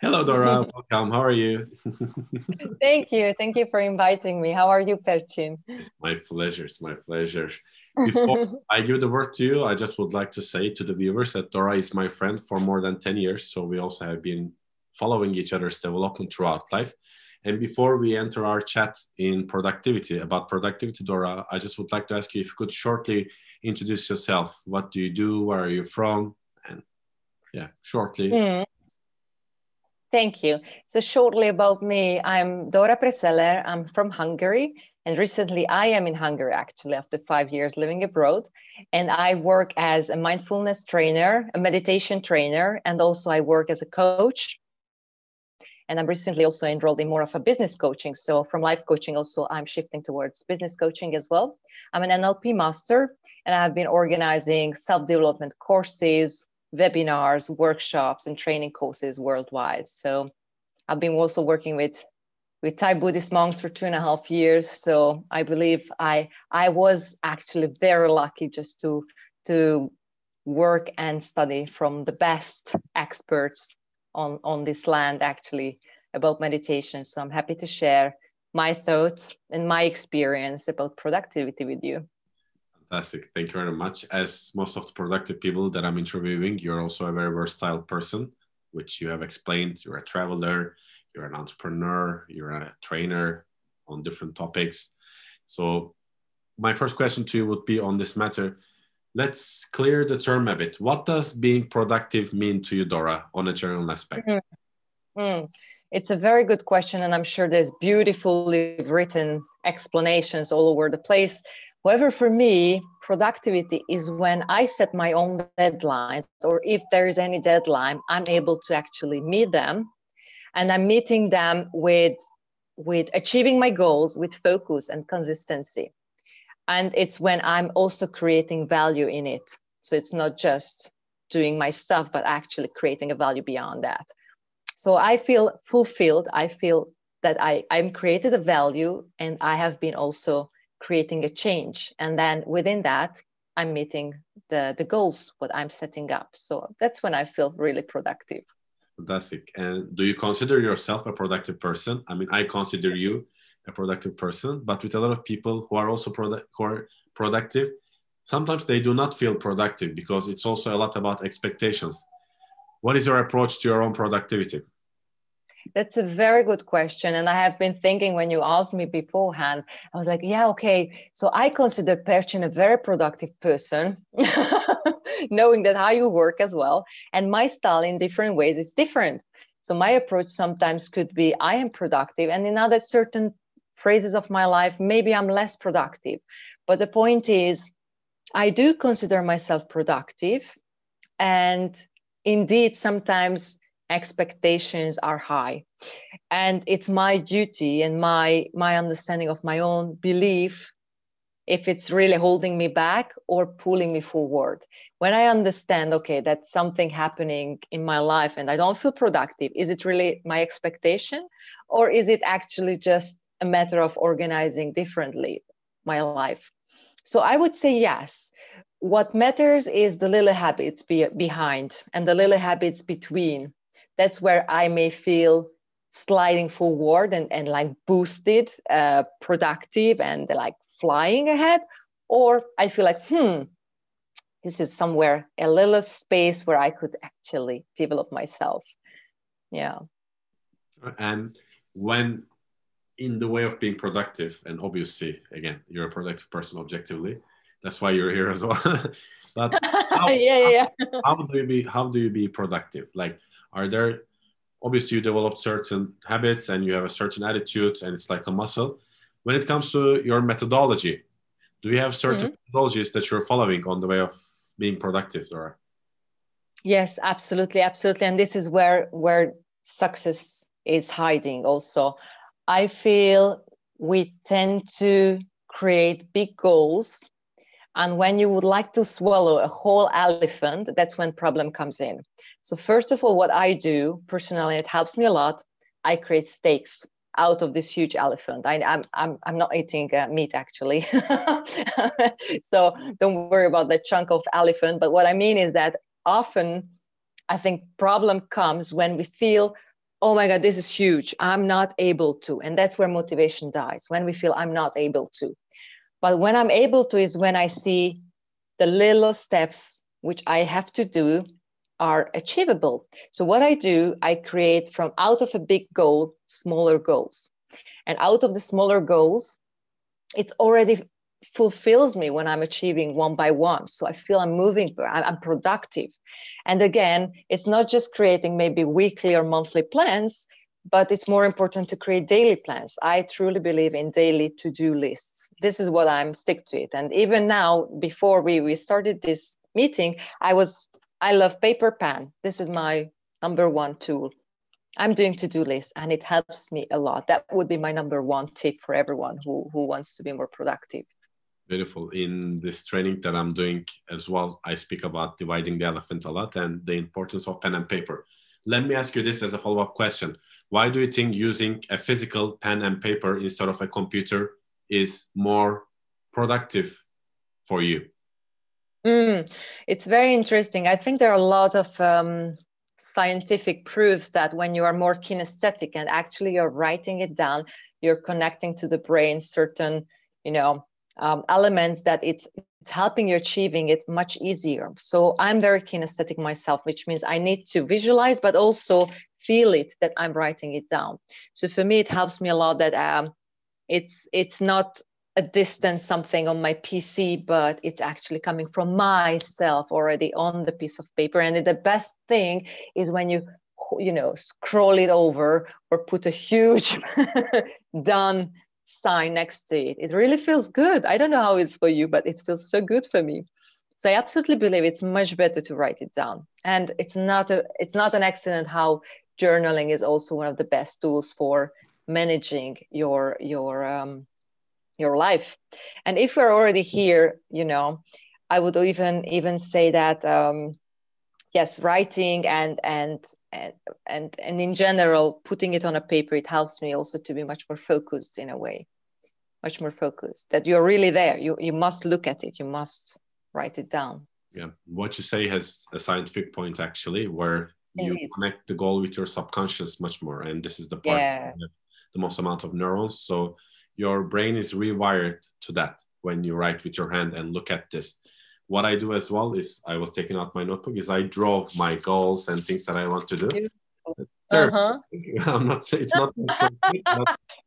Hello, Dora. Welcome. How are you? Thank you. Thank you for inviting me. How are you, Perchin? It's my pleasure. It's my pleasure. Before I give the word to you, I just would like to say to the viewers that Dora is my friend for more than 10 years. So we also have been following each other's development throughout life. And before we enter our chat in productivity about productivity, Dora, I just would like to ask you if you could shortly introduce yourself. What do you do? Where are you from? And yeah, shortly. Mm. Thank you. So shortly about me, I'm Dora Preseller. I'm from Hungary. And recently I am in Hungary actually after five years living abroad. And I work as a mindfulness trainer, a meditation trainer, and also I work as a coach. And I'm recently also enrolled in more of a business coaching. So from life coaching, also I'm shifting towards business coaching as well. I'm an NLP master and I've been organizing self-development courses, webinars, workshops, and training courses worldwide. So I've been also working with with Thai Buddhist monks for two and a half years. So I believe I I was actually very lucky just to to work and study from the best experts on on this land actually about meditation. So I'm happy to share my thoughts and my experience about productivity with you. Fantastic. Thank you very much. As most of the productive people that I'm interviewing, you're also a very versatile person, which you have explained. You're a traveler, you're an entrepreneur, you're a trainer on different topics. So, my first question to you would be on this matter. Let's clear the term a bit. What does being productive mean to you, Dora, on a general aspect? Mm. Mm. It's a very good question, and I'm sure there's beautifully written explanations all over the place. However, for me, productivity is when I set my own deadlines, or if there is any deadline, I'm able to actually meet them. And I'm meeting them with, with achieving my goals with focus and consistency. And it's when I'm also creating value in it. So it's not just doing my stuff, but actually creating a value beyond that. So I feel fulfilled. I feel that I, I'm created a value and I have been also creating a change. And then within that i'm meeting the the goals what i'm setting up. So that's when i feel really productive. Fantastic. And do you consider yourself a productive person? I mean i consider you a productive person but with a lot of people who are also produ- who are productive sometimes they do not feel productive because it's also a lot about expectations. What is your approach to your own productivity that's a very good question. And I have been thinking when you asked me beforehand, I was like, yeah, okay. So I consider Perchin a very productive person, knowing that how you work as well. And my style in different ways is different. So my approach sometimes could be I am productive, and in other certain phases of my life, maybe I'm less productive. But the point is, I do consider myself productive. And indeed, sometimes expectations are high. And it's my duty and my my understanding of my own belief if it's really holding me back or pulling me forward. When i understand okay that's something happening in my life and i don't feel productive is it really my expectation or is it actually just a matter of organizing differently my life? So i would say yes. What matters is the little habits be- behind and the little habits between that's where I may feel sliding forward and, and like boosted, uh, productive, and like flying ahead. Or I feel like, hmm, this is somewhere a little space where I could actually develop myself. Yeah. And when in the way of being productive, and obviously, again, you're a productive person objectively. That's why you're here as well. but how, yeah, yeah. How, how do you be? How do you be productive? Like, are there obviously you develop certain habits and you have a certain attitude and it's like a muscle when it comes to your methodology do you have certain mm-hmm. methodologies that you're following on the way of being productive Dora? yes absolutely absolutely and this is where where success is hiding also i feel we tend to create big goals and when you would like to swallow a whole elephant that's when problem comes in so first of all, what I do personally, it helps me a lot. I create steaks out of this huge elephant. I, am I'm, I'm, I'm not eating uh, meat actually. so don't worry about the chunk of elephant. But what I mean is that often I think problem comes when we feel oh my god this is huge i'm not able to and that's where motivation dies when we feel i'm not able to but when i'm able to is when i see the little steps which i have to do are achievable so what i do i create from out of a big goal smaller goals and out of the smaller goals it's already fulfills me when I'm achieving one by one. So I feel I'm moving, I'm productive. And again, it's not just creating maybe weekly or monthly plans, but it's more important to create daily plans. I truly believe in daily to do lists. This is what I'm stick to it. And even now, before we, we started this meeting, I was, I love paper pen. This is my number one tool. I'm doing to-do lists and it helps me a lot. That would be my number one tip for everyone who, who wants to be more productive. Beautiful. In this training that I'm doing as well, I speak about dividing the elephant a lot and the importance of pen and paper. Let me ask you this as a follow up question. Why do you think using a physical pen and paper instead of a computer is more productive for you? Mm, it's very interesting. I think there are a lot of um, scientific proofs that when you are more kinesthetic and actually you're writing it down, you're connecting to the brain certain, you know, um, elements that it's it's helping you achieving it much easier. So I'm very kinesthetic myself, which means I need to visualize, but also feel it that I'm writing it down. So for me, it helps me a lot that um, it's it's not a distant something on my PC, but it's actually coming from myself already on the piece of paper. And the best thing is when you you know scroll it over or put a huge done sign next to it. It really feels good. I don't know how it's for you, but it feels so good for me. So I absolutely believe it's much better to write it down. And it's not a it's not an accident how journaling is also one of the best tools for managing your your um, your life. And if we're already here, you know, I would even even say that um, yes, writing and and and and and in general putting it on a paper it helps me also to be much more focused in a way much more focused that you're really there you you must look at it you must write it down yeah what you say has a scientific point actually where you Indeed. connect the goal with your subconscious much more and this is the part yeah. the most amount of neurons so your brain is rewired to that when you write with your hand and look at this what I do as well is I was taking out my notebook is I draw my goals and things that I want to do. Uh-huh. I'm not saying it's not. not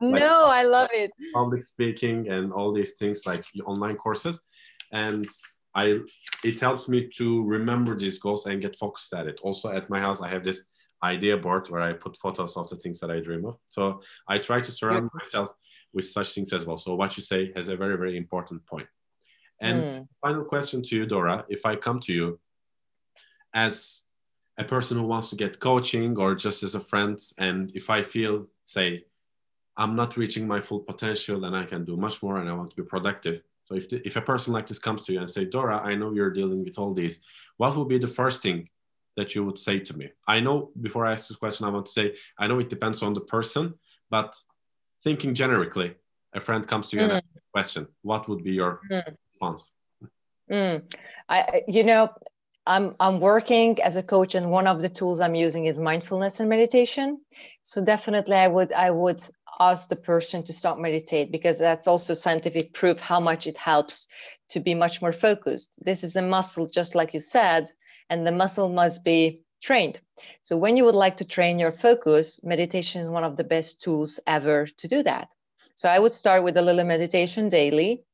like no, I love it. Public speaking and all these things like online courses, and I it helps me to remember these goals and get focused at it. Also at my house, I have this idea board where I put photos of the things that I dream of. So I try to surround myself with such things as well. So what you say has a very very important point. And mm. final question to you, Dora, if I come to you as a person who wants to get coaching or just as a friend, and if I feel, say, I'm not reaching my full potential and I can do much more and I want to be productive. So if, the, if a person like this comes to you and say, Dora, I know you're dealing with all these, what would be the first thing that you would say to me? I know before I ask this question, I want to say, I know it depends on the person, but thinking generically, a friend comes to you mm. and asks this question, what would be your mm response? Mm. I, you know, I'm I'm working as a coach, and one of the tools I'm using is mindfulness and meditation. So definitely, I would I would ask the person to start meditate because that's also scientific proof how much it helps to be much more focused. This is a muscle, just like you said, and the muscle must be trained. So when you would like to train your focus, meditation is one of the best tools ever to do that. So I would start with a little meditation daily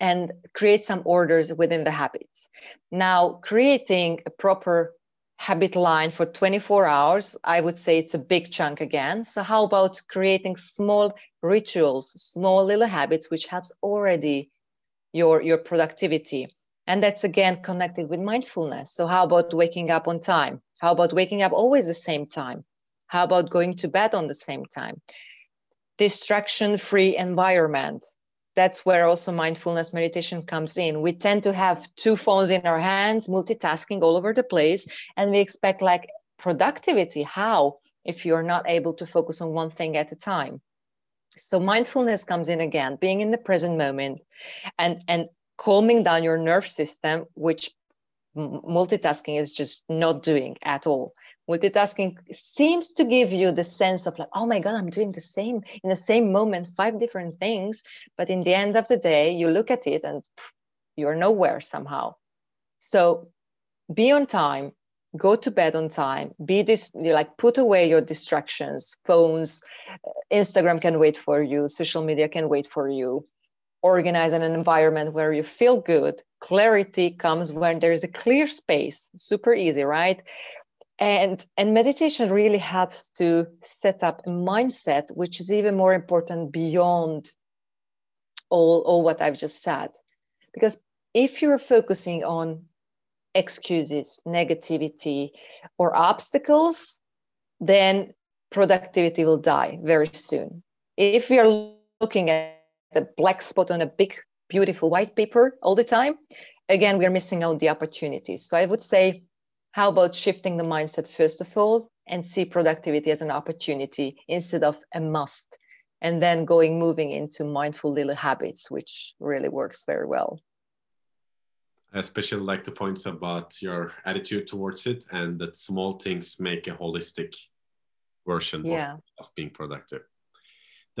and create some orders within the habits. Now, creating a proper habit line for 24 hours, I would say it's a big chunk again. So, how about creating small rituals, small little habits, which helps already your, your productivity? And that's again connected with mindfulness. So, how about waking up on time? How about waking up always the same time? How about going to bed on the same time? Distraction free environment that's where also mindfulness meditation comes in. We tend to have two phones in our hands, multitasking all over the place, and we expect like productivity. How if you're not able to focus on one thing at a time? So mindfulness comes in again, being in the present moment and and calming down your nerve system, which multitasking is just not doing at all. multitasking seems to give you the sense of like oh my god i'm doing the same in the same moment five different things. But in the end of the day you look at it and you're nowhere somehow. So be on time go to bed on time be this like put away your distractions. Phones uh, instagram can wait for you social media can wait for you organize in an environment where you feel good clarity comes when there is a clear space super easy right? And and meditation really helps to set up a mindset which is even more important beyond all, all what i've just said. Because if you're focusing on excuses negativity or obstacles then productivity will die very soon. If are looking at the black spot on a big beautiful white paper all the time. Again we're missing out the opportunities so i would say how about shifting the mindset first of all and see productivity as an opportunity instead of a must and then going moving into mindful little habits which really works very well. I especially like the points about your attitude towards it and that small things make a holistic version yeah. of, of, being productive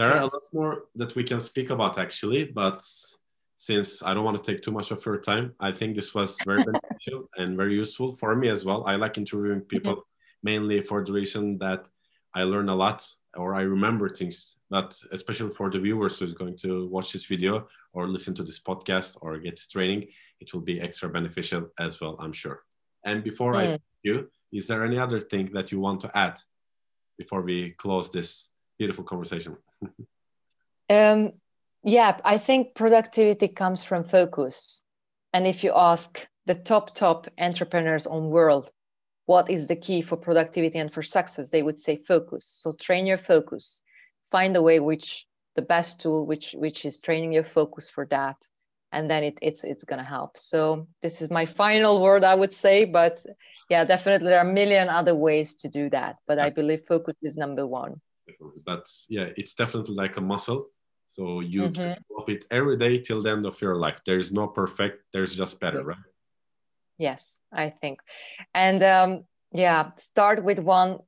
there yes. are a lot more that we can speak about actually but since I don't want to take too much of your time, I think this was very beneficial and very useful for me as well. I like interviewing people mm-hmm. mainly for the reason that I learn a lot or I remember things, but especially for the viewers who's going to watch this video or listen to this podcast or get training, it will be extra beneficial as well, I'm sure. And before mm. I you, is there any other thing that you want to add before we close this beautiful conversation? um, yeah, I think productivity comes from focus. And if you ask the top, top entrepreneurs on world, what is the key for productivity and for success, they would say focus. So train your focus. Find a way which the best tool which which is training your focus for that and then it, it's it's to help so this is my final word i would say but yeah definitely there are a million other ways to do that but i believe focus is number one but yeah it's definitely like a muscle so you mm-hmm. develop it every day till the end of your life. There is no perfect, there's just better, right? Yes, I think. And um, yeah, start with one,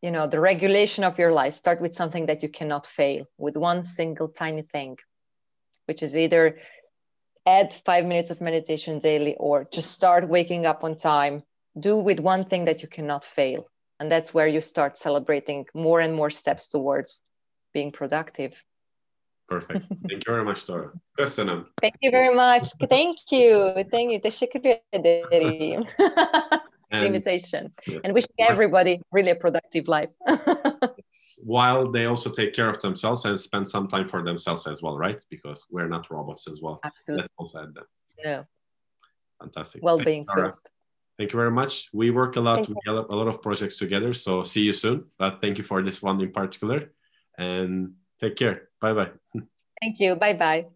you know, the regulation of your life. Start with something that you cannot fail, with one single tiny thing, which is either add five minutes of meditation daily or just start waking up on time. Do with one thing that you cannot fail. And that's where you start celebrating more and more steps towards being productive. Perfect. Thank you very much, Dora. Köszönöm. Um, Thank you very much. Thank you. Thank you. Teşekkür ederim. and, invitation. Yes. And wishing everybody really a productive life. While they also take care of themselves and spend some time for themselves as well, right? Because we're not robots as well. Absolutely. Let's also add that. No. Fantastic. Well-being first. Thank you very much. We work a lot. Thank we you. a lot of projects together. So see you soon. But thank you for this one in particular. And take care. Bye bye. Thank you. Bye bye.